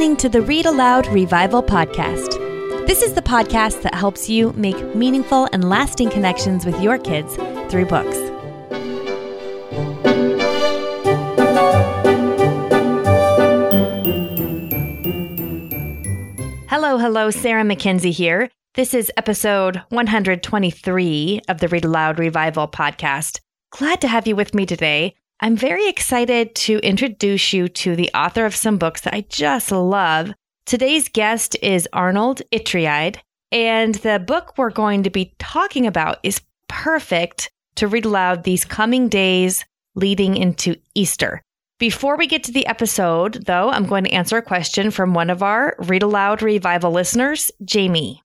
listening to the Read Aloud Revival Podcast. This is the podcast that helps you make meaningful and lasting connections with your kids through books. Hello, hello, Sarah Mackenzie here. This is episode 123 of the Read Aloud Revival podcast. Glad to have you with me today. I'm very excited to introduce you to the author of some books that I just love. Today's guest is Arnold Ytreeide, and the book we're going to be talking about is perfect to read aloud these coming days leading into Easter. Before we get to the episode, though, I'm going to answer a question from one of our Read Aloud Revival listeners, Jamie.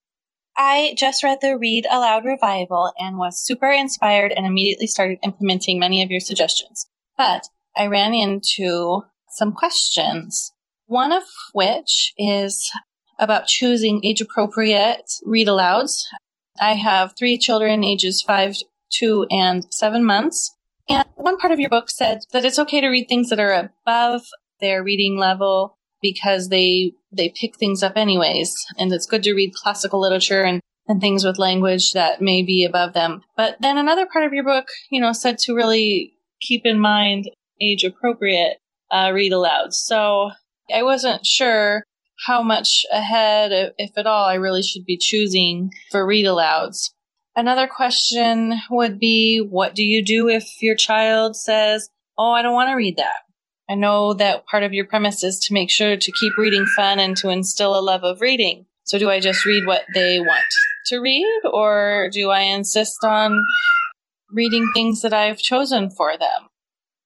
I just read the Read Aloud Revival and was super inspired and immediately started implementing many of your suggestions. But I ran into some questions, one of which is about choosing age appropriate read alouds. I have three children ages five, two, and seven months. And one part of your book said that it's okay to read things that are above their reading level because they they pick things up anyways. And it's good to read classical literature and, and things with language that may be above them. But then another part of your book, you know, said to really keep in mind age appropriate uh, read aloud. So I wasn't sure how much ahead, if at all, I really should be choosing for read alouds. Another question would be what do you do if your child says, Oh, I don't want to read that? I know that part of your premise is to make sure to keep reading fun and to instill a love of reading. So do I just read what they want to read or do I insist on reading things that I've chosen for them.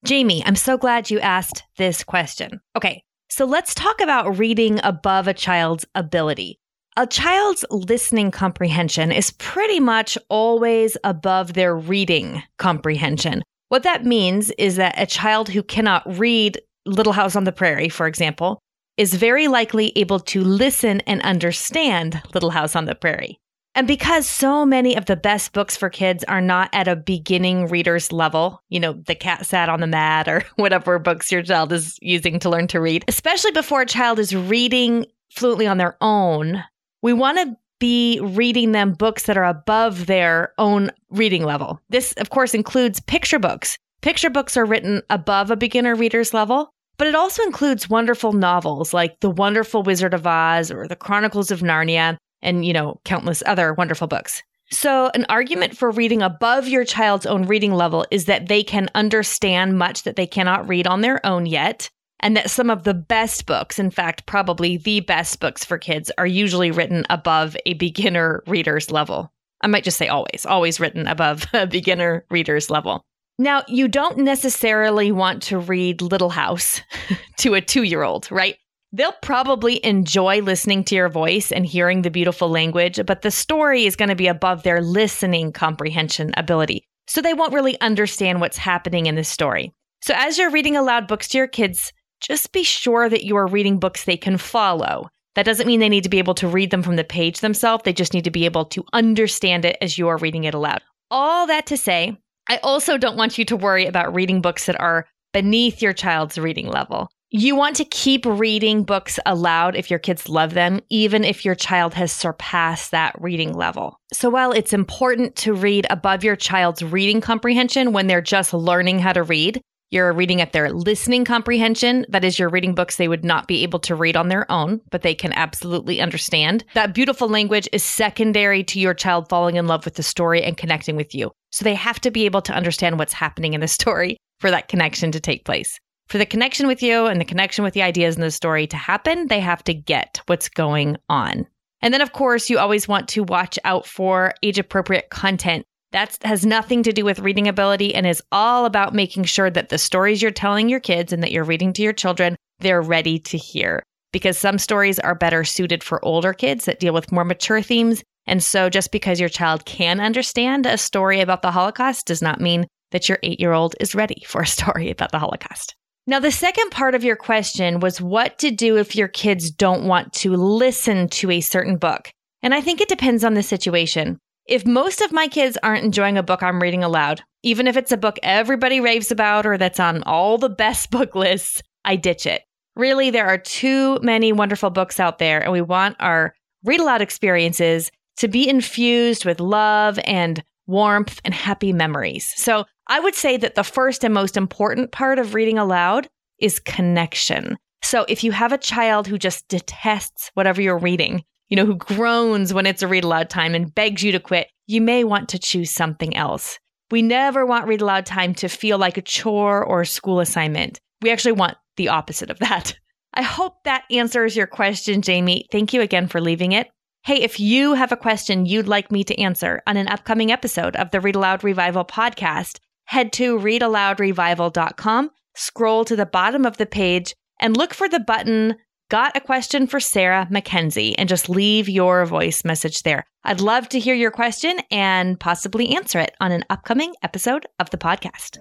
Jamie, I'm so glad you asked this question. Okay, so let's talk about reading above a child's ability. A child's listening comprehension is pretty much always above their reading comprehension. What that means is that a child who cannot read Little House on the Prairie, for example, is very likely able to listen and understand Little House on the Prairie. And because so many of the best books for kids are not at a beginning reader's level, you know, the cat sat on the mat or whatever books your child is using to learn to read, especially before a child is reading fluently on their own, we want to be reading them books that are above their own reading level. This, of course, includes picture books. Picture books are written above a beginner reader's level, but it also includes wonderful novels like The Wonderful Wizard of Oz or The Chronicles of Narnia and, you know, countless other wonderful books. So, an argument for reading above your child's own reading level is that they can understand much that they cannot read on their own yet, and that some of the best books, in fact, probably the best books for kids, are usually written above a beginner reader's level. I might just say always, always written above a beginner reader's level. Now, you don't necessarily want to read Little House to a two year old, right? They'll probably enjoy listening to your voice and hearing the beautiful language, but the story is going to be above their listening comprehension ability. So they won't really understand what's happening in the story. So as you're reading aloud books to your kids, just be sure that you are reading books they can follow. That doesn't mean they need to be able to read them from the page themselves. They just need to be able to understand it as you are reading it aloud. All that to say, I also don't want you to worry about reading books that are beneath your child's reading level. You want to keep reading books aloud if your kids love them, even if your child has surpassed that reading level. So while it's important to read above your child's reading comprehension when they're just learning how to read, you're reading at their listening comprehension. That is, you're reading books they would not be able to read on their own, but they can absolutely understand. That beautiful language is secondary to your child falling in love with the story and connecting with you. So they have to be able to understand what's happening in the story for that connection to take place for the connection with you and the connection with the ideas in the story to happen, they have to get what's going on. And then, of course, you always want to watch out for age appropriate content. That has nothing to do with reading ability and is all about making sure that the stories you're telling your kids and that you're reading to your children, they're ready to hear. Because some stories are better suited for older kids that deal with more mature themes. And so, just because your child can understand a story about the Holocaust does not mean that your eight year old is ready for a story about the Holocaust. Now, the second part of your question was what to do if your kids don't want to listen to a certain book. And I think it depends on the situation. If most of my kids aren't enjoying a book I'm reading aloud, even if it's a book everybody raves about or that's on all the best book lists, I ditch it. Really, there are too many wonderful books out there, and we want our read aloud experiences to be infused with love and warmth and happy memories. So I would say that the first and most important part of reading aloud is connection. So if you have a child who just detests whatever you're reading, you know, who groans when it's a read aloud time and begs you to quit, you may want to choose something else. We never want read aloud time to feel like a chore or a school assignment. We actually want the opposite of that. I hope that answers your question, Jamie. Thank you again for leaving it. Hey, if you have a question you'd like me to answer on an upcoming episode of the Read Aloud Revival podcast, head to readaloudrevival.com, scroll to the bottom of the page, and look for the button Got a question for Sarah Mackenzie, and just leave your voice message there. I'd love to hear your question and possibly answer it on an upcoming episode of the podcast.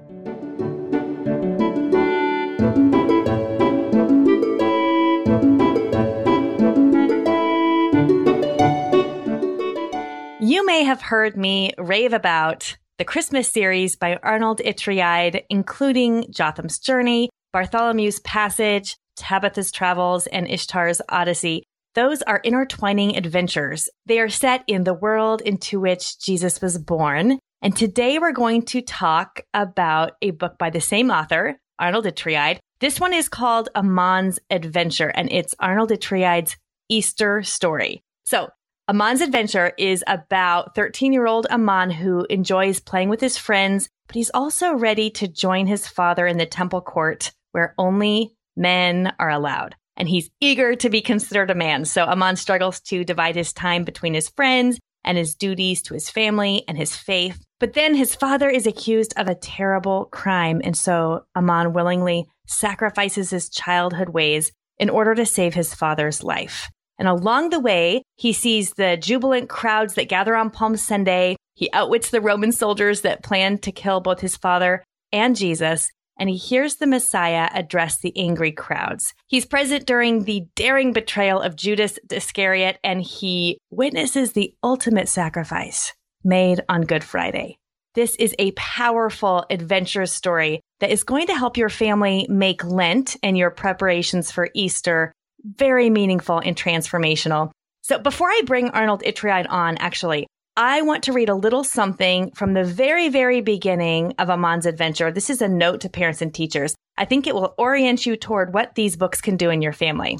You may have heard me rave about the Christmas series by Arnold Ytreeide, including Jotham's Journey, Bartholomew's Passage, Tabitha's Travels, and Ishtar's Odyssey. Those are intertwining adventures. They are set in the world into which Jesus was born. And today we're going to talk about a book by the same author, Arnold Ytreeide. This one is called Amon's Adventure, and it's Arnold Ytreeide's Easter story. So Amon's adventure is about 13 year old Amon who enjoys playing with his friends, but he's also ready to join his father in the temple court where only men are allowed. And he's eager to be considered a man. So Amon struggles to divide his time between his friends and his duties to his family and his faith. But then his father is accused of a terrible crime. And so Amon willingly sacrifices his childhood ways in order to save his father's life. And along the way, he sees the jubilant crowds that gather on Palm Sunday. He outwits the Roman soldiers that plan to kill both his father and Jesus. And he hears the Messiah address the angry crowds. He's present during the daring betrayal of Judas Iscariot, and he witnesses the ultimate sacrifice made on Good Friday. This is a powerful, adventurous story that is going to help your family make Lent and your preparations for Easter very meaningful and transformational. So before I bring Arnold Ytreeide on, actually, I want to read a little something from the very, very beginning of Amon's adventure. This is a note to parents and teachers. I think it will orient you toward what these books can do in your family.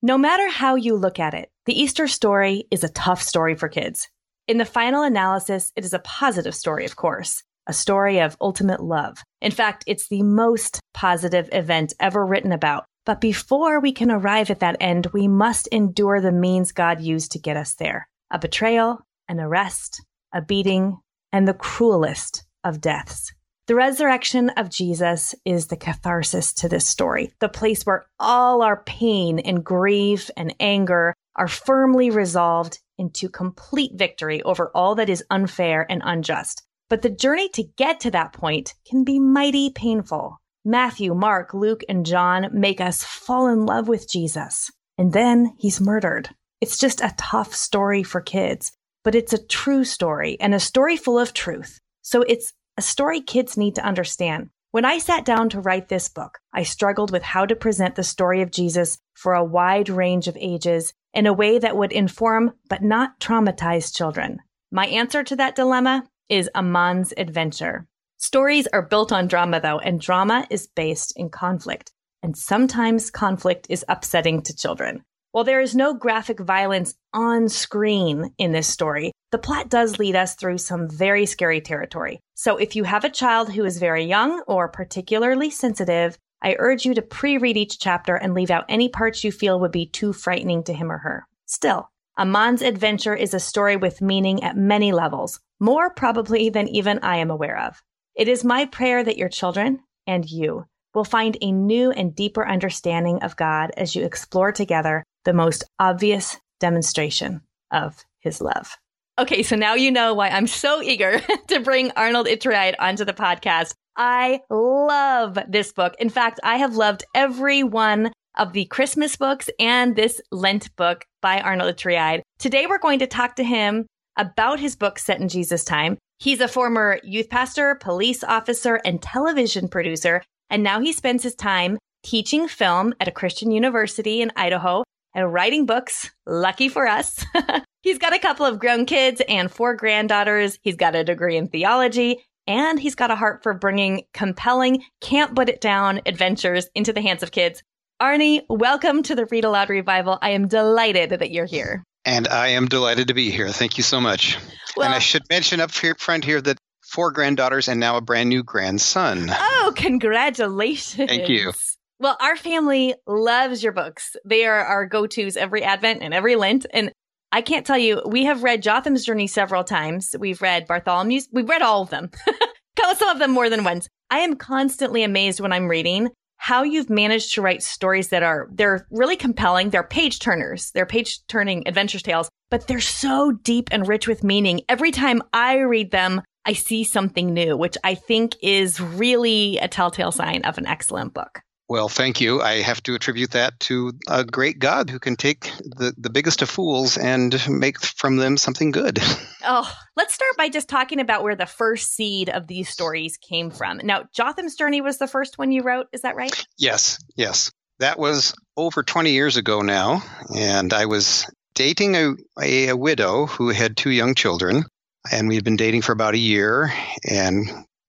No matter how you look at it, the Easter story is a tough story for kids. In the final analysis, it is a positive story, of course, a story of ultimate love. In fact, it's the most positive event ever written about but before we can arrive at that end, we must endure the means God used to get us there a betrayal, an arrest, a beating, and the cruelest of deaths. The resurrection of Jesus is the catharsis to this story, the place where all our pain and grief and anger are firmly resolved into complete victory over all that is unfair and unjust. But the journey to get to that point can be mighty painful. Matthew, Mark, Luke, and John make us fall in love with Jesus. And then he's murdered. It's just a tough story for kids, but it's a true story and a story full of truth. So it's a story kids need to understand. When I sat down to write this book, I struggled with how to present the story of Jesus for a wide range of ages in a way that would inform but not traumatize children. My answer to that dilemma is Amon's adventure. Stories are built on drama, though, and drama is based in conflict. And sometimes conflict is upsetting to children. While there is no graphic violence on screen in this story, the plot does lead us through some very scary territory. So if you have a child who is very young or particularly sensitive, I urge you to pre read each chapter and leave out any parts you feel would be too frightening to him or her. Still, Amon's adventure is a story with meaning at many levels, more probably than even I am aware of. It is my prayer that your children and you will find a new and deeper understanding of God as you explore together the most obvious demonstration of his love. Okay, so now you know why I'm so eager to bring Arnold Ytreeide onto the podcast. I love this book. In fact, I have loved every one of the Christmas books and this Lent book by Arnold Ytreeide. Today we're going to talk to him about his book set in Jesus' time. He's a former youth pastor, police officer, and television producer, and now he spends his time teaching film at a Christian university in Idaho and writing books. Lucky for us. he's got a couple of grown kids and four granddaughters. He's got a degree in theology and he's got a heart for bringing compelling, can't put it down adventures into the hands of kids. Arnie, welcome to the Read Aloud Revival. I am delighted that you're here. And I am delighted to be here. Thank you so much. Well, and I should mention up front here that four granddaughters and now a brand new grandson. Oh, congratulations. Thank you. Well, our family loves your books. They are our go tos every Advent and every Lent. And I can't tell you, we have read Jotham's Journey several times. We've read Bartholomew's, we've read all of them, some of them more than once. I am constantly amazed when I'm reading how you've managed to write stories that are they're really compelling. They're page turners. They're page turning adventure tales but they're so deep and rich with meaning. Every time i read them i see something new which i think is really a telltale sign of an excellent book well, thank you. I have to attribute that to a great God who can take the, the biggest of fools and make from them something good. Oh, let's start by just talking about where the first seed of these stories came from. Now, Jotham's Journey was the first one you wrote, is that right? Yes, yes. That was over 20 years ago now, and I was dating a, a, a widow who had two young children, and we had been dating for about a year, and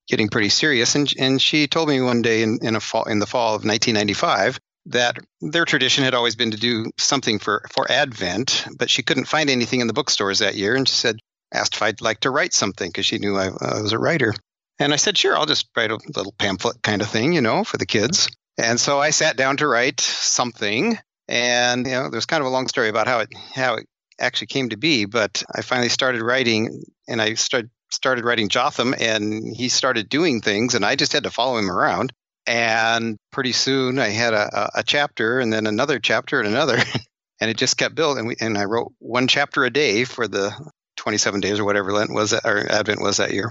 getting pretty serious. And, and she told me one day in, in, a fall, in the fall of 1995 that their tradition had always been to do something for, for Advent, but she couldn't find anything in the bookstores that year. And she said, asked if I'd like to write something because she knew I, I was a writer. And I said, sure, I'll just write a little pamphlet kind of thing, you know, for the kids. And so I sat down to write something. And, you know, there's kind of a long story about how it, how it actually came to be, but I finally started writing and I started started writing Jotham and he started doing things and I just had to follow him around. And pretty soon I had a, a chapter and then another chapter and another. and it just kept building. And, we, and I wrote one chapter a day for the 27 days or whatever Lent was, or Advent was that year.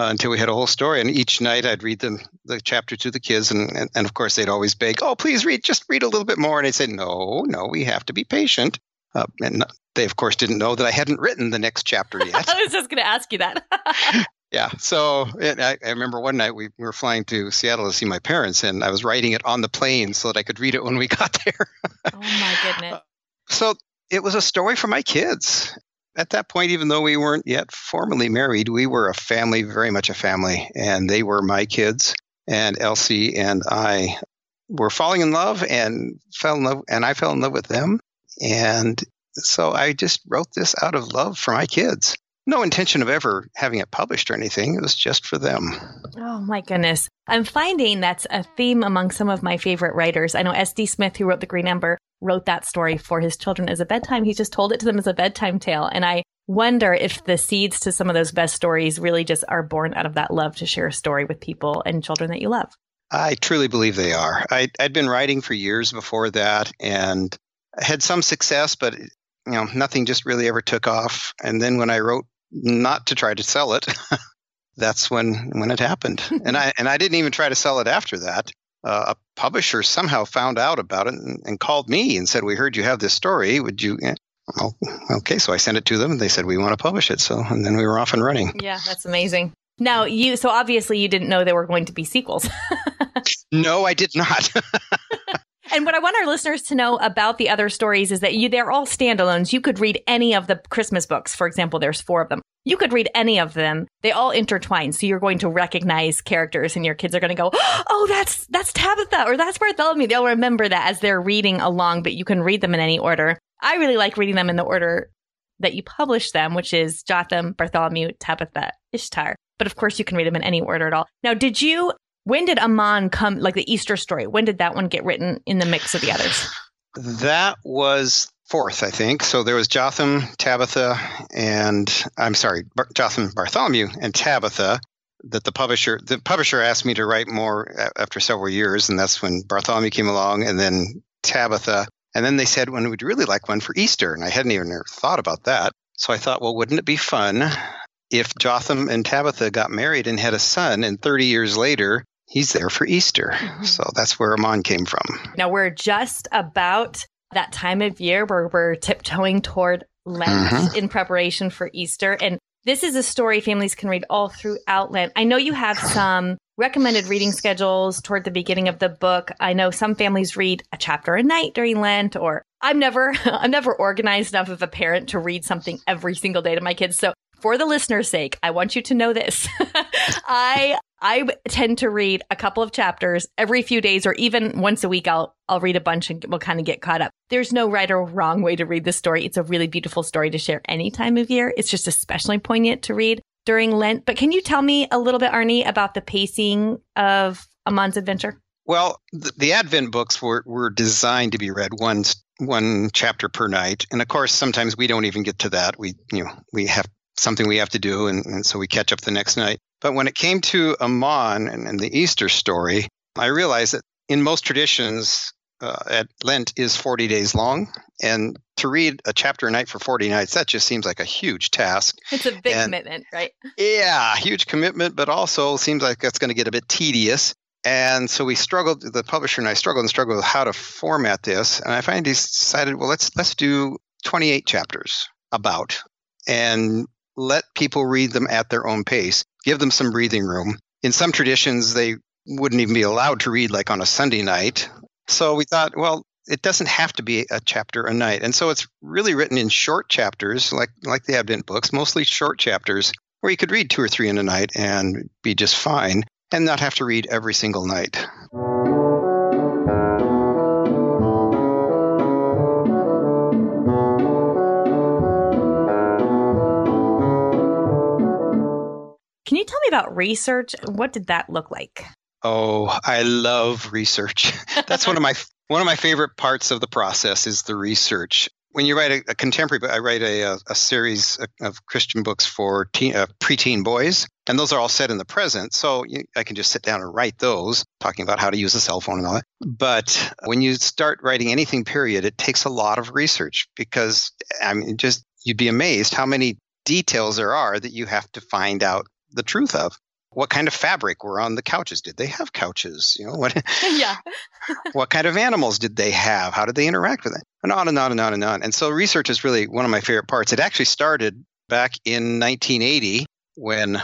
Uh, until we had a whole story. And each night I'd read them the chapter to the kids, and, and, and of course they'd always beg, "Oh, please read, just read a little bit more." And I'd say, "No, no, we have to be patient." Uh, and they, of course, didn't know that I hadn't written the next chapter yet. I was just going to ask you that. yeah. So I, I, remember one night we, we, were flying to Seattle to see my parents, and I was writing it on the plane so that I could read it when we got there. oh, my goodness. Uh, so it was a story for my kids. At that point, even though we weren't yet formally married, we were a family, very much a family, and they were my kids. And Elsie and I were falling in love and fell in love, and I fell in love with them. And so I just wrote this out of love for my kids. No intention of ever having it published or anything. It was just for them. Oh my goodness. I'm finding that's a theme among some of my favorite writers. I know S.D. Smith, who wrote The Green Ember, wrote that story for his children as a bedtime. He just told it to them as a bedtime tale. And I wonder if the seeds to some of those best stories really just are born out of that love to share a story with people and children that you love. I truly believe they are. I, would been writing for years before that and had some success, but you know, nothing just really ever took off. And then when I wrote not to try to sell it, that's when when it happened. and I and I didn't even try to sell it after that. Uh, a publisher somehow found out about it and, and, called me and said, "We heard you have this story. Would you?" Oh, okay, so I sent it to them. and They said we want to publish it. So and then we were off and running. Yeah, that's amazing. Now you so obviously you didn't know there were going to be sequels. no, I did not. And what I want our listeners to know about the other stories is that you, they're all standalones. You could read any of the Christmas books. For example, there's four of them. You could read any of them. They all intertwine. So you're going to recognize characters and your kids are going to go, Oh, that's, that's Tabitha or that's Bartholomew. They'll remember that as they're reading along, but you can read them in any order. I really like reading them in the order that you publish them, which is Jotham, Bartholomew, Tabitha, Ishtar. But of course, you can read them in any order at all. Now, did you when did Amon come, like the Easter story? When did that one get written in the mix of the others? That was fourth, I think. So there was Jotham, Tabitha, and I'm sorry, Bar- Jotham, Bartholomew, and Tabitha. That the publisher, the publisher asked me to write more a- after several years, and that's when Bartholomew came along, and then Tabitha, and then they said, "When we'd really like one for Easter," and I hadn't even thought about that. So I thought, well, wouldn't it be fun if Jotham and Tabitha got married and had a son, and 30 years later he's there for Easter. Mm-hmm. So that's where Amon came from. Now we're just about that time of year where we're tiptoeing toward Lent mm-hmm. in preparation for Easter. And This is a story families can read all throughout Lent. I know you have some recommended reading schedules toward the beginning of the book. I know some families read a chapter a night during Lent or I'm never I'm never organized enough of a parent to read something every single day to my kids. So for the listener's sake, I want you to know this. I I tend to read a couple of chapters every few days or even once a week I'll I'll read a bunch and we'll kind of get caught up. There's no right or wrong way to read this story. It's a really beautiful story to share any time of year. It's just especially poignant to read during Lent. But can you tell me a little bit Arnie about the pacing of Amon's adventure? Well, the, the Advent books were, were designed to be read one one chapter per night, and of course, sometimes we don't even get to that. We you know we have something we have to do, and, and so we catch up the next night. But when it came to Amon and, and the Easter story, I realized that in most traditions, uh, at Lent is 40 days long. And to read a chapter a night for 40 nights, that just seems like a huge task. It's a big and, commitment, right? Yeah, huge commitment, but also seems like that's going to get a bit tedious. And so we struggled, the publisher and I struggled and struggled with how to format this. And I finally decided, well, let's let's do 28 chapters about and let people read them at their own pace, give them some breathing room. In some traditions, they wouldn't even be allowed to read like on a Sunday night. So we thought, well, it doesn't have to be a chapter a night. And so it's really written in short chapters, like like the Advent books, mostly short chapters, where you could read two or three in a night and be just fine and not have to read every single night. Can you tell me about research? What did that look like? Oh, I love research. That's one of my one of my favorite parts of the process is the research. When you write a, a contemporary book, I write a, a, series of Christian books for teen, uh, preteen boys, and those are all set in the present. So you, I can just sit down and write those, talking about how to use a cell phone and all that. But when you start writing anything, period, it takes a lot of research because I mean, just you'd be amazed how many details there are that you have to find out the truth of what kind of fabric were on the couches. Did they have couches? You know what yeah. what kind of animals did they have? How did they interact with it? And on and on and on and on. And so research is really one of my favorite parts. It actually started back in 1980 when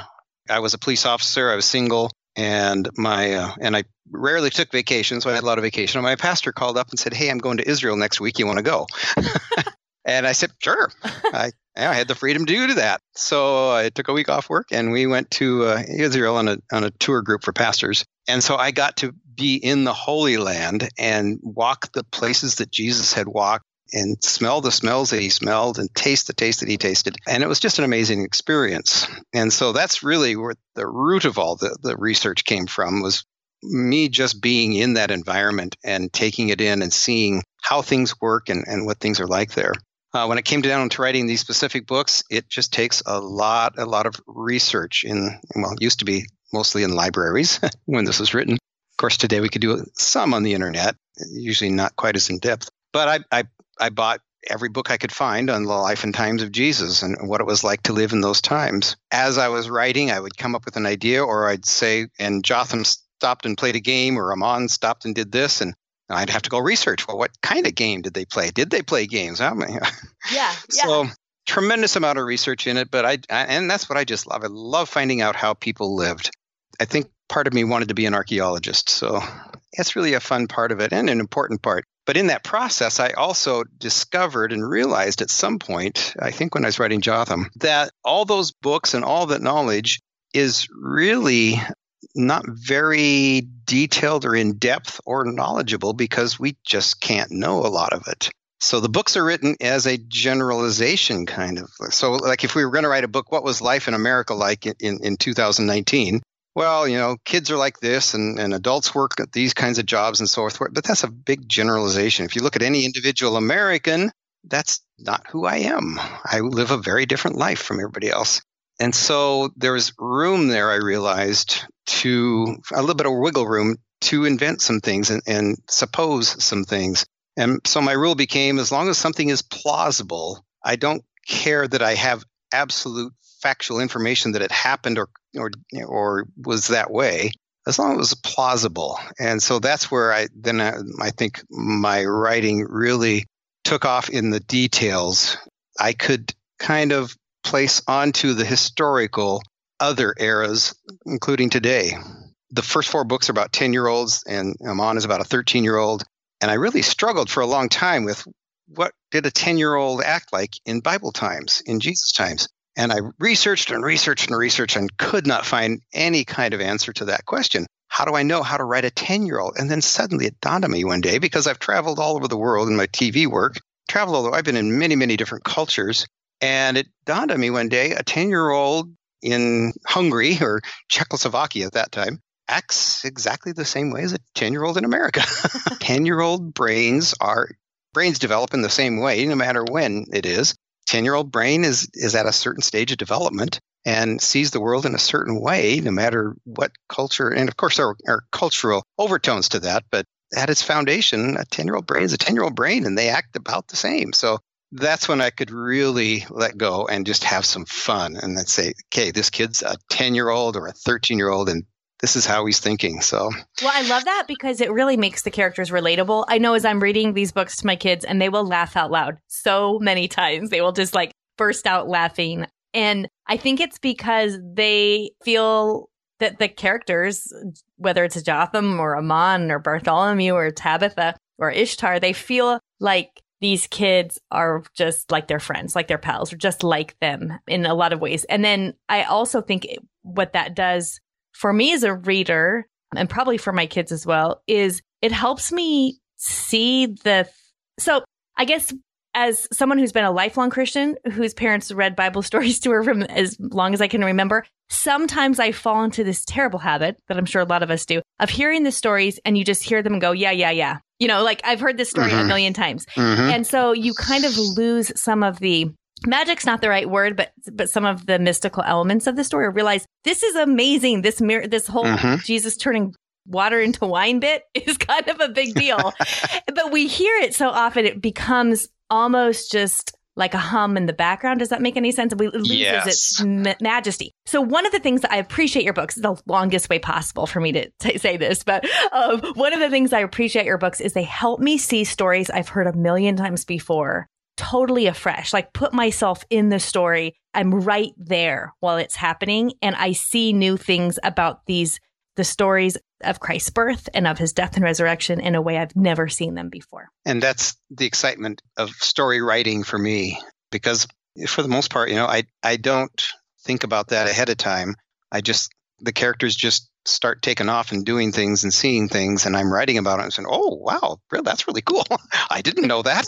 i was a police officer i was single and my uh, and i rarely took vacations so i had a lot of vacation. And my pastor called up and said hey i'm going to israel next week. You want to go and i said sure i I had the freedom to do that. So I took a week off work and we went to uh, Israel on a, on a tour group for pastors. And so I got to be in the Holy Land and walk the places that Jesus had walked and smell the smells that he smelled and taste the taste that he tasted. And it was just an amazing experience. And so that's really where the root of all the, the research came from was me just being in that environment and taking it in and seeing how things work and, and what things are like there. Uh, when it came down to writing these specific books, it just takes a lot, a lot of research in, well, it used to be mostly in libraries when this was written. Of course, today we could do some on the internet, usually not quite as in depth. But I, I, I bought every book I could find on the life and times of Jesus and what it was like to live in those times. As I was writing, I would come up with an idea, or I'd say, and Jotham stopped and played a game, or Amon stopped and did this, and I'd have to go research. Well, what kind of game did they play? Did they play games? I mean, yeah, yeah. So tremendous amount of research in it, but I, I and that's what I just love. I love finding out how people lived. I think part of me wanted to be an archaeologist, so it's really a fun part of it and an important part. But in that process, I also discovered and realized at some point, I think when I was writing Jotham, that all those books and all that knowledge is really not very detailed or in depth or knowledgeable because we just can't know a lot of it. So the books are written as a generalization kind of. So like if we were going to write a book, what was life in America like in, in, in 2019? Well, you know, kids are like this and, and adults work at these kinds of jobs and so forth. But that's a big generalization. If you look at any individual American, that's not who I am. I live a very different life from everybody else. And so there was room there, I realized, to a little bit of wiggle room to invent some things and, and suppose some things. And so my rule became as long as something is plausible, I don't care that I have absolute factual information that it happened or or or was that way as long as it was plausible and so that's where i then I, I, think my writing really took off in the details i could kind of place onto the historical other eras, including today. The first four books are about 10 year olds, and Amon is about a 13 year old. And I really struggled for a long time with what did a 10 year old act like in Bible times, in Jesus times? And I researched and researched and researched and could not find any kind of answer to that question. How do I know how to write a 10 year old? And then suddenly it dawned on me one day because I've traveled all over the world in my TV work, traveled, although I've been in many, many different cultures. And it dawned on me one day a 10 year old in Hungary or Czechoslovakia at that time acts exactly the same way as a 10 year old in America. 10 year old brains are, brains develop in the same way no matter when it is. 10 year old brain is, is at a certain stage of development and sees the world in a certain way, no matter what culture. And of course, there are cultural overtones to that, but at its foundation, a 10 year old brain is a 10 year old brain and they act about the same. So that's when I could really let go and just have some fun and then say, okay, this kid's a 10 year old or a 13 year old and this is how he's thinking. So, well, I love that because it really makes the characters relatable. I know as I'm reading these books to my kids and they will laugh out loud so many times. They will just like burst out laughing. And I think it's because they feel that the characters, whether it's Jotham or Amon or Bartholomew or Tabitha or Ishtar, they feel like these kids are just like their friends, like their pals, or just like them in a lot of ways. And then I also think what that does for me as a reader, and probably for my kids as well, is it helps me see the. So I guess as someone who's been a lifelong Christian, whose parents read Bible stories to her from as long as I can remember, sometimes I fall into this terrible habit that I'm sure a lot of us do of hearing the stories and you just hear them and go, yeah, yeah, yeah. You know, like I've heard this story mm-hmm. a million times. Mm-hmm. And so you kind of lose some of the magic's not the right word, but but some of the mystical elements of the story. Realize this is amazing. This mir- this whole mm-hmm. Jesus turning water into wine bit is kind of a big deal. but we hear it so often it becomes almost just like a hum in the background. Does that make any sense? It loses yes. its ma- majesty. So one of the things that I appreciate your books, the longest way possible for me to t- say this, but um, one of the things I appreciate your books is they help me see stories I've heard a million times before totally afresh, like put myself in the story. I'm right there while it's happening. And I see new things about these, the stories of Christ's birth and of his death and resurrection in a way I've never seen them before. And that's the excitement of story writing for me, because for the most part, you know, I, I don't think about that ahead of time. I just, the characters just start taking off and doing things and seeing things and I'm writing about it and saying, "Oh, wow, that's really cool. I didn't know that."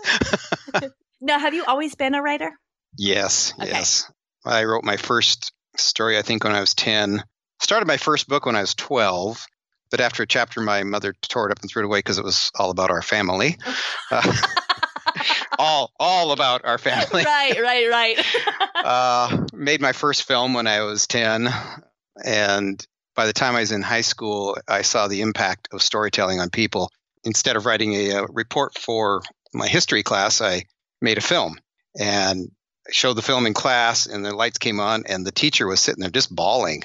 Now, have you always been a writer? Yes, okay. yes. I wrote my first story, I think, when I was 10. Started my first book when I was 12. But after a chapter, my mother tore it up and threw it away because it was all about our family. Uh, all, all about our family. Right, right, right. uh, made my first film when I was 10. And by the time I was in high school, I saw the impact of storytelling on people. Instead of writing a, a report for my history class, I made a film and showed the film in class and the lights came on and the teacher was sitting there just bawling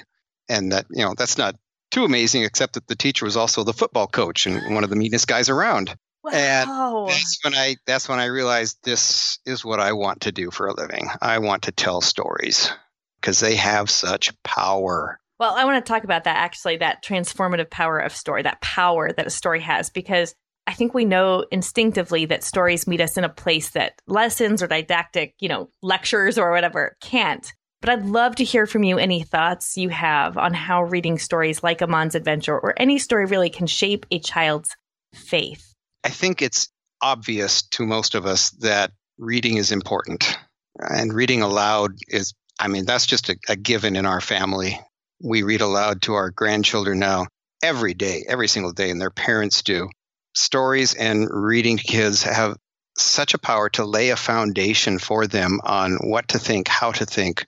and that you know that's not too amazing except that the teacher was also the football coach and one of the meanest guys around wow. and that's when i that's when i realized this is what i want to do for a living i want to tell stories because they have such power well i want to talk about that actually that transformative power of story that power that a story has because I think we know instinctively that stories meet us in a place that lessons or didactic, you know, lectures or whatever can't. But I'd love to hear from you any thoughts you have on how reading stories like Amon's Adventure or any story really can shape a child's faith. I think it's obvious to most of us that reading is important. And reading aloud is, I mean, that's just a, a given in our family. We read aloud to our grandchildren now every day, every single day, and their parents do stories and reading to kids have such a power to lay a foundation for them on what to think, how to think,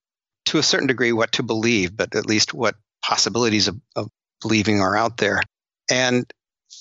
to a certain degree, what to believe, but at least what possibilities of, of believing are out there. And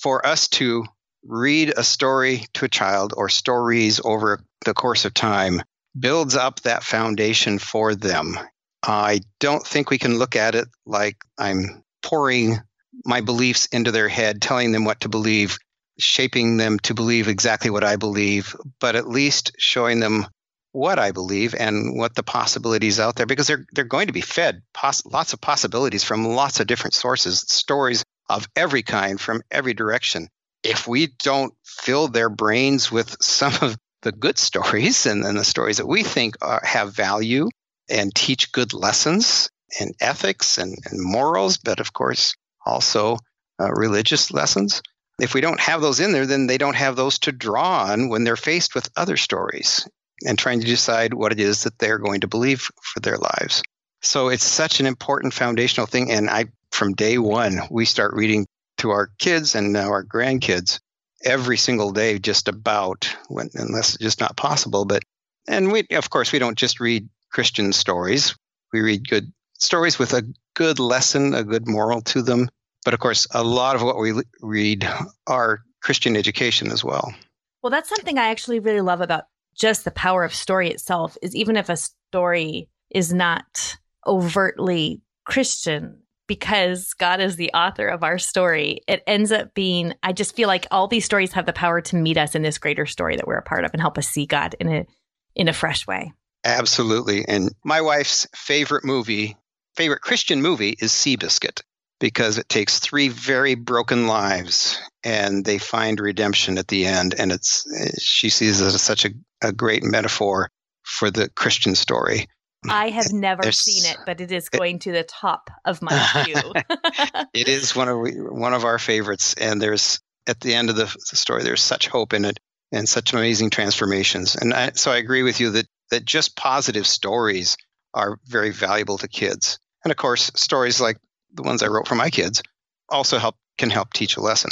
for us to read a story to a child or stories over the course of time builds up that foundation for them. I don't think we can look at it like I'm pouring my beliefs into their head, telling them what to believe shaping them to believe exactly what I believe, but at least showing them what I believe and what the possibilities out there because they're they're going to be fed poss- lots of possibilities from lots of different sources, stories of every kind from every direction. If we don't fill their brains with some of the good stories and, then the stories that we think are, have value and teach good lessons and ethics and, and morals, but of course also uh, religious lessons. If we don't have those in there, then they don't have those to draw on when they're faced with other stories and trying to decide what it is that they're going to believe for their lives. So it's such an important foundational thing. And I, from day one, we start reading to our kids and now our grandkids every single day, just about, when, unless it's just not possible. But, and we, of course, we don't just read Christian stories. We read good stories with a good lesson, a good moral to them. But of course, a lot of what we read are Christian education as well. Well, that's something I actually really love about just the power of story itself is even if a story is not overtly Christian, because God is the author of our story, it ends up being, I just feel like all these stories have the power to meet us in this greater story that we're a part of and help us see God in a in a fresh way. Absolutely. And my wife's favorite movie, favorite Christian movie is Seabiscuit because it takes three very broken lives and they find redemption at the end. And it's eh, she sees it as such a, a great metaphor for the Christian story. I have never There's, seen it, but it is going to the top of my queue. it is one of one of our favorites, and there's at the end of the story, there's such hope in it and such amazing transformations. And I, so I agree with you that that just positive stories are very valuable to kids. And of course, stories like the ones I wrote for my kids also help can help teach a lesson.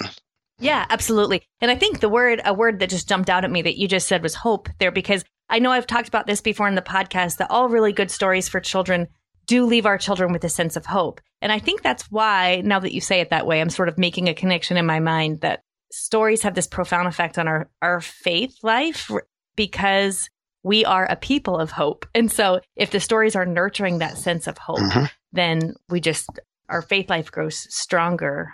Yeah, absolutely. And I think the word a word that just jumped out at me that you just said was hope there because I know I've talked about this before in the podcast that all really good stories for children do leave our children with a sense of hope. And I think that's why now that you say it that way, I'm sort of making a connection in my mind that stories have this profound effect on our our faith life because we are a people of hope. And so if the stories are nurturing that sense of hope, mm-hmm. then we just our faith life grows stronger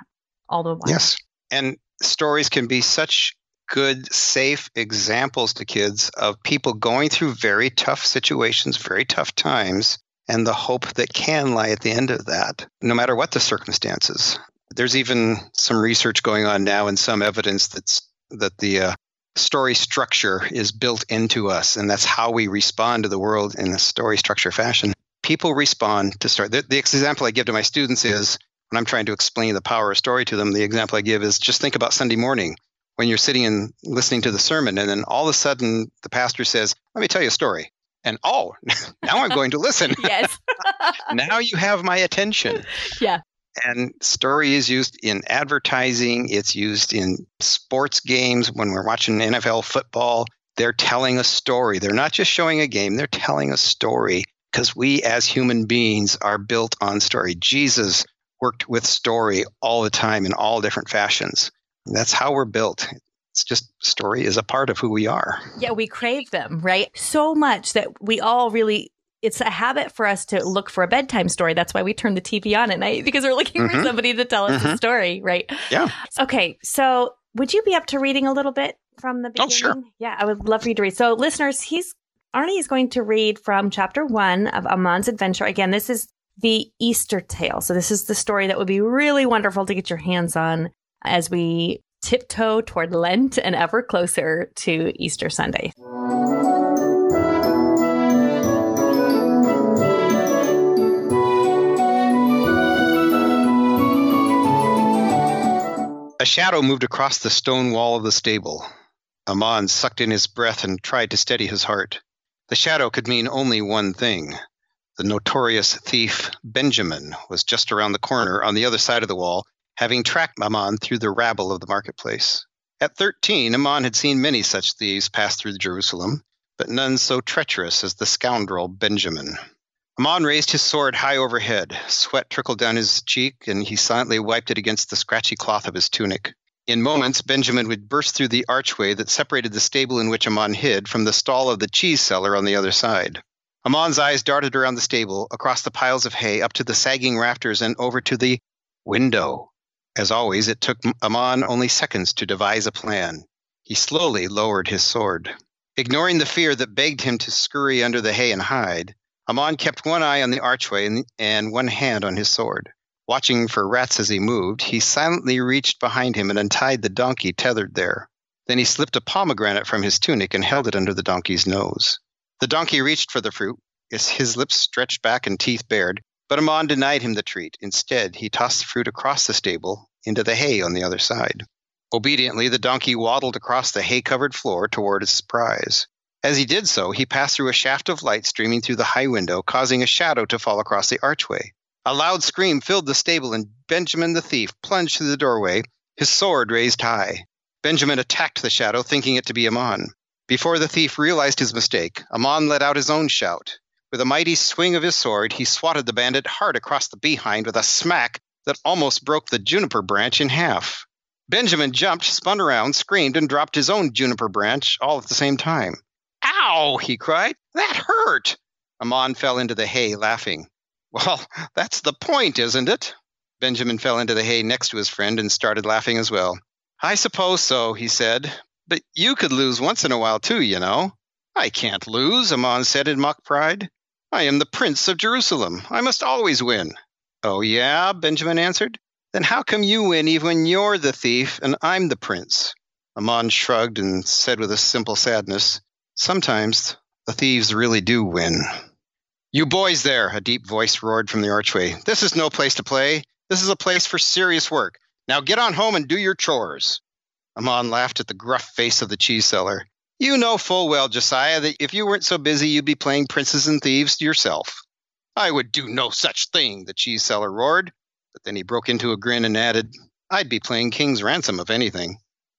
all the while. Yes. And stories can be such good, safe examples to kids of people going through very tough situations, very tough times, and the hope that can lie at the end of that, no matter what the circumstances. There's even some research going on now and some evidence that's that the uh, story structure is built into us, and that's how we respond to the world in a story structure fashion people respond to story. The, the, example I give to my students is when I'm trying to explain the power of story to them, the example I give is just think about Sunday morning when you're sitting and listening to the sermon, and then all of a sudden the pastor says, Let me tell you a story. And oh, now I'm going to listen. yes. now you have my attention. Yeah. And story is used in advertising, it's used in sports games when we're watching NFL football. They're telling a story. They're not just showing a game, they're telling a story because we as human beings are built on story. Jesus worked with story all the time in all different fashions. That's how we're built. It's just story is a part of who we are. Yeah, we crave them, right? So much that we all really it's a habit for us to look for a bedtime story. That's why we turn the TV on at night because we're looking mm-hmm. for somebody to tell us mm-hmm. a story, right? Yeah. Okay, so would you be up to reading a little bit from the beginning? Oh, sure. Yeah, I would love for you to read. So, listeners, he's Arnie is going to read from chapter one of Amon's adventure. Again, this is the Easter tale. So this is the story that would be really wonderful to get your hands on as we tiptoe toward Lent and ever closer to Easter Sunday. A shadow moved across the stone wall of the stable. Amon sucked in his breath and tried to steady his heart. The shadow could mean only one thing. The notorious thief Benjamin was just around the corner on the other side of the wall, having tracked Amon through the rabble of the marketplace. At thirteen, Amon had seen many such thieves pass through Jerusalem, but none so treacherous as the scoundrel Benjamin. Amon raised his sword high overhead. Sweat trickled down his cheek, and he silently wiped it against the scratchy cloth of his tunic. In moments, Benjamin would burst through the archway that separated the stable in which Amon hid from the stall of the cheese seller on the other side. Amon's eyes darted around the stable, across the piles of hay, up to the sagging rafters, and over to the window. As always, it took Amon only seconds to devise a plan. He slowly lowered his sword. Ignoring the fear that begged him to scurry under the hay and hide, Amon kept one eye on the archway and, and one hand on his sword. Watching for rats as he moved, he silently reached behind him and untied the donkey tethered there. Then he slipped a pomegranate from his tunic and held it under the donkey's nose. The donkey reached for the fruit, his lips stretched back and teeth bared, but Amon denied him the treat. Instead, he tossed the fruit across the stable into the hay on the other side. Obediently, the donkey waddled across the hay covered floor toward his prize. As he did so, he passed through a shaft of light streaming through the high window, causing a shadow to fall across the archway. A loud scream filled the stable, and Benjamin the thief plunged through the doorway, his sword raised high. Benjamin attacked the shadow, thinking it to be Amon. Before the thief realized his mistake, Amon let out his own shout. With a mighty swing of his sword, he swatted the bandit hard across the behind with a smack that almost broke the juniper branch in half. Benjamin jumped, spun around, screamed, and dropped his own juniper branch all at the same time. Ow! he cried. That hurt! Amon fell into the hay, laughing. Well, that's the point, isn't it? Benjamin fell into the hay next to his friend and started laughing as well. I suppose so, he said. But you could lose once in a while, too, you know. I can't lose, Amon said in mock pride. I am the prince of Jerusalem. I must always win. Oh, yeah, Benjamin answered. Then how come you win even when you're the thief and I'm the prince? Amon shrugged and said with a simple sadness, Sometimes the thieves really do win. You boys there, a deep voice roared from the archway. This is no place to play. This is a place for serious work. Now get on home and do your chores. Amon laughed at the gruff face of the cheese seller. You know full well, Josiah, that if you weren't so busy, you'd be playing princes and thieves yourself. I would do no such thing, the cheese seller roared. But then he broke into a grin and added, I'd be playing King's Ransom, if anything.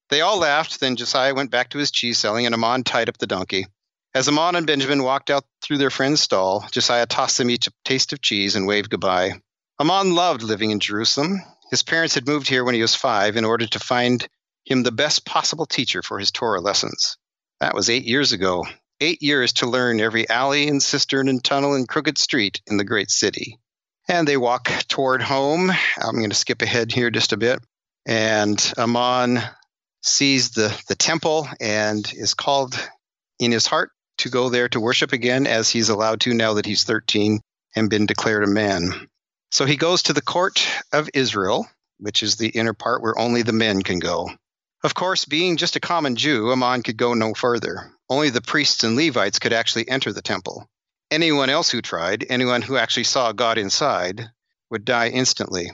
They all laughed. Then Josiah went back to his cheese selling, and Amon tied up the donkey. As Amon and Benjamin walked out through their friend's stall, Josiah tossed them each a taste of cheese and waved goodbye. Amon loved living in Jerusalem. His parents had moved here when he was five in order to find him the best possible teacher for his Torah lessons. That was eight years ago. Eight years to learn every alley and cistern and tunnel and crooked street in the great city. And they walk toward home. I'm going to skip ahead here just a bit. And Amon sees the, the temple and is called in his heart to go there to worship again as he's allowed to now that he's 13 and been declared a man. So he goes to the court of Israel, which is the inner part where only the men can go. Of course, being just a common Jew, Amon could go no further. Only the priests and Levites could actually enter the temple. Anyone else who tried, anyone who actually saw God inside, would die instantly.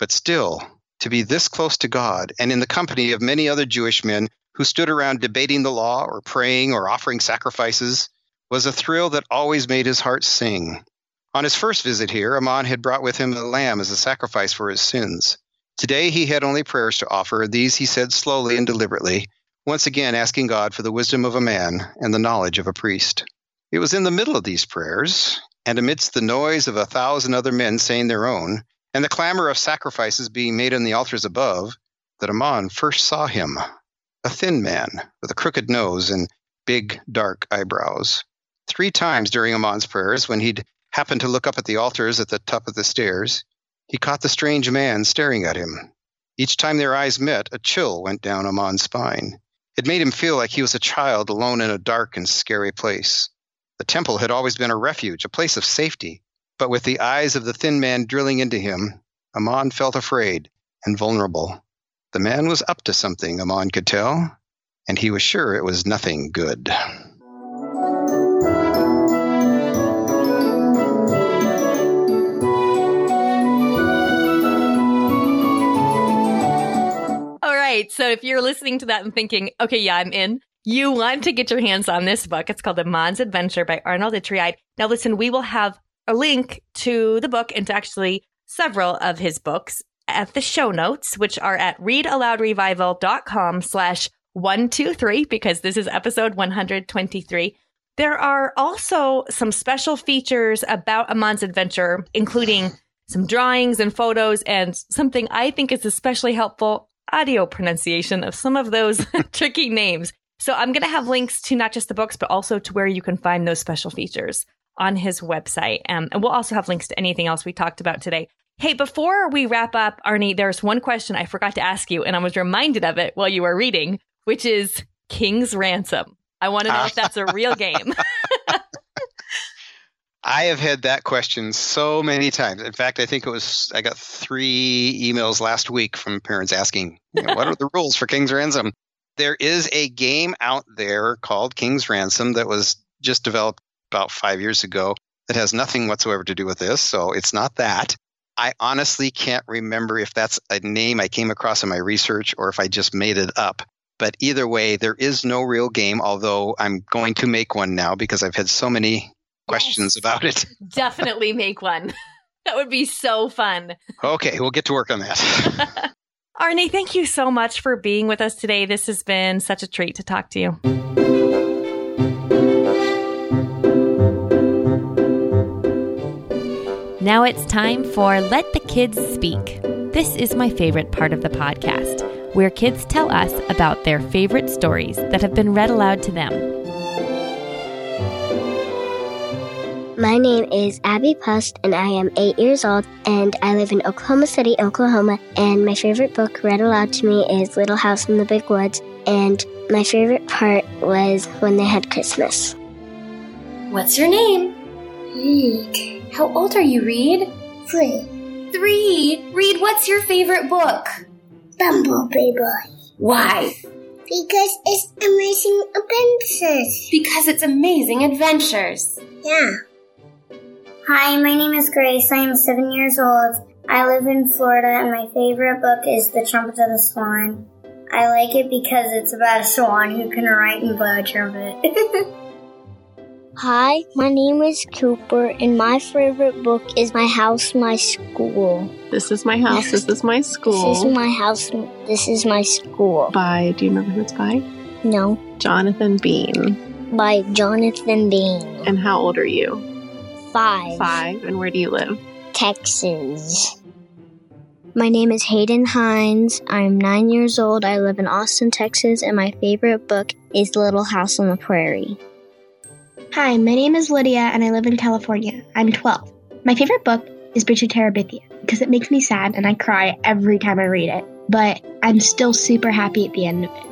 But still, to be this close to God and in the company of many other Jewish men who stood around debating the law or praying or offering sacrifices was a thrill that always made his heart sing. On his first visit here, Amon had brought with him a lamb as a sacrifice for his sins. Today he had only prayers to offer. These he said slowly and deliberately, once again asking God for the wisdom of a man and the knowledge of a priest. It was in the middle of these prayers, and amidst the noise of a thousand other men saying their own, and the clamor of sacrifices being made on the altars above, that Amon first saw him a thin man with a crooked nose and big, dark eyebrows. Three times during Amon's prayers, when he'd happened to look up at the altars at the top of the stairs, he caught the strange man staring at him. Each time their eyes met, a chill went down Amon's spine. It made him feel like he was a child alone in a dark and scary place. The temple had always been a refuge, a place of safety, but with the eyes of the thin man drilling into him, Amon felt afraid and vulnerable. The man was up to something, Amon could tell, and he was sure it was nothing good. Right. So if you're listening to that and thinking, okay, yeah, I'm in, you want to get your hands on this book. It's called Amon's Adventure by Arnold Ytreeide. Now, listen, we will have a link to the book and to actually several of his books at the show notes, which are at readaloudrevival.com slash 123, because this is episode 123. There are also some special features about Amon's adventure, including some drawings and photos and something I think is especially helpful audio pronunciation of some of those tricky names. So I'm going to have links to not just the books, but also to where you can find those special features on his website. Um, and we'll also have links to anything else we talked about today. Hey, before we wrap up, Arnie, there's one question I forgot to ask you, and I was reminded of it while you were reading, which is King's Ransom. I want to know if that's a real game. I have had that question so many times. In fact, I think it was I got three emails last week from parents asking, you know, "What are the rules for King's Ransom?" There is a game out there called King's Ransom that was just developed about five years ago that has nothing whatsoever to do with this, so it's not that. I honestly can't remember if that's a name I came across in my research or if I just made it up. But either way, there is no real game, although I'm going to make one now because I've had so many questions yes. about it. Definitely make one. that would be so fun. Okay, we'll get to work on that. Arnie, thank you so much for being with us today. This has been such a treat to talk to you. Now it's time for Let the Kids Speak. This is my favorite part of the podcast, where kids tell us about their favorite stories that have been read aloud to them. My name is Abby Pust, and I am eight years old, and I live in Oklahoma City, Oklahoma. And my favorite book read aloud to me is Little House in the Big Woods, and my favorite part was when they had Christmas. What's your name? Reed. How old are you, Reed? Three. Three? Reed, what's your favorite book? Bumblebee Boy. Why? Because it's amazing adventures. Because it's amazing adventures. Yeah. Hi, my name is Grace. I am seven years old. I live in Florida, and my favorite book is The Trumpet of the Swan. I like it because it's about a swan who can write and blow a trumpet. Hi, my name is Cooper, and my favorite book is My House, My School. This is my house. This is my school. This is my house. This is my school. By, do you remember who it's by? No. Jonathan Bean. By Jonathan Bean. And how old are you? Five. Five. And where do you live? Texas. My name is Hayden Hines. I'm nine years old. I live in Austin, Texas, and my favorite book is Little House on the Prairie. Hi, my name is Lydia and I live in California. I'm 12. My favorite book is Bridge of Terabithia because it makes me sad and I cry every time I read it, but I'm still super happy at the end of it.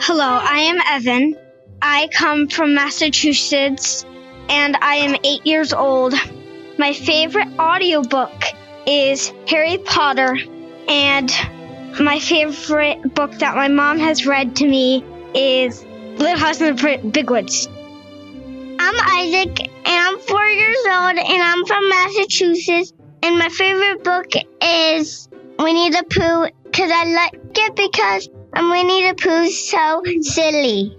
Hello, I am Evan. I come from Massachusetts and I am eight years old. My favorite audiobook is Harry Potter, and my favorite book that my mom has read to me is Little House in the Big Woods. I'm Isaac, and I'm four years old, and I'm from Massachusetts. And my favorite book is Winnie the Pooh, because I like it because I'm Winnie the Pooh's so silly.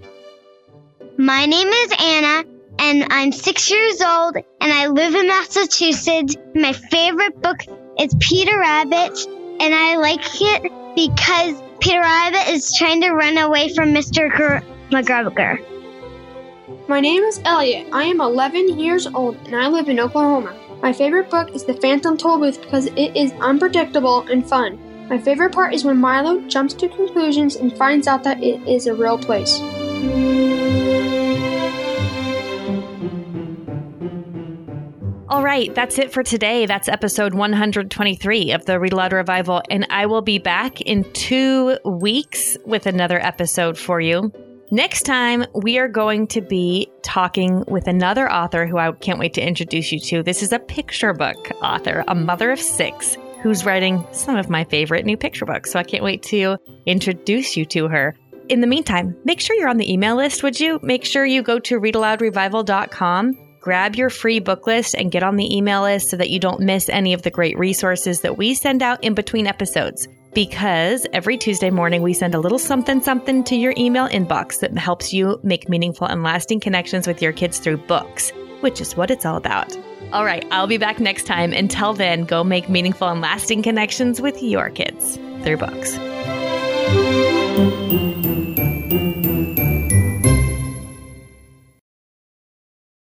My name is Anna, and I'm six years old, and I live in Massachusetts. My favorite book is Peter Rabbit, and I like it because Peter Rabbit is trying to run away from Mr. McGregor. My name is Elliot. I am 11 years old and I live in Oklahoma. My favorite book is The Phantom Tollbooth because it is unpredictable and fun. My favorite part is when Milo jumps to conclusions and finds out that it is a real place. Right, that's it for today. That's episode 123 of the Read Aloud Revival, and I will be back in two weeks with another episode for you. Next time, we are going to be talking with another author who I can't wait to introduce you to. This is a picture book author, a mother of six, who's writing some of my favorite new picture books. So I can't wait to introduce you to her. In the meantime, make sure you're on the email list, would you? Make sure you go to readaloudrevival.com, grab your free book list, and get on the email list so that you don't miss any of the great resources that we send out in between episodes because every Tuesday morning we send a little something something to your email inbox that helps you make meaningful and lasting connections with your kids through books, which is what it's all about. All right, I'll be back next time. Until then, go make meaningful and lasting connections with your kids through books.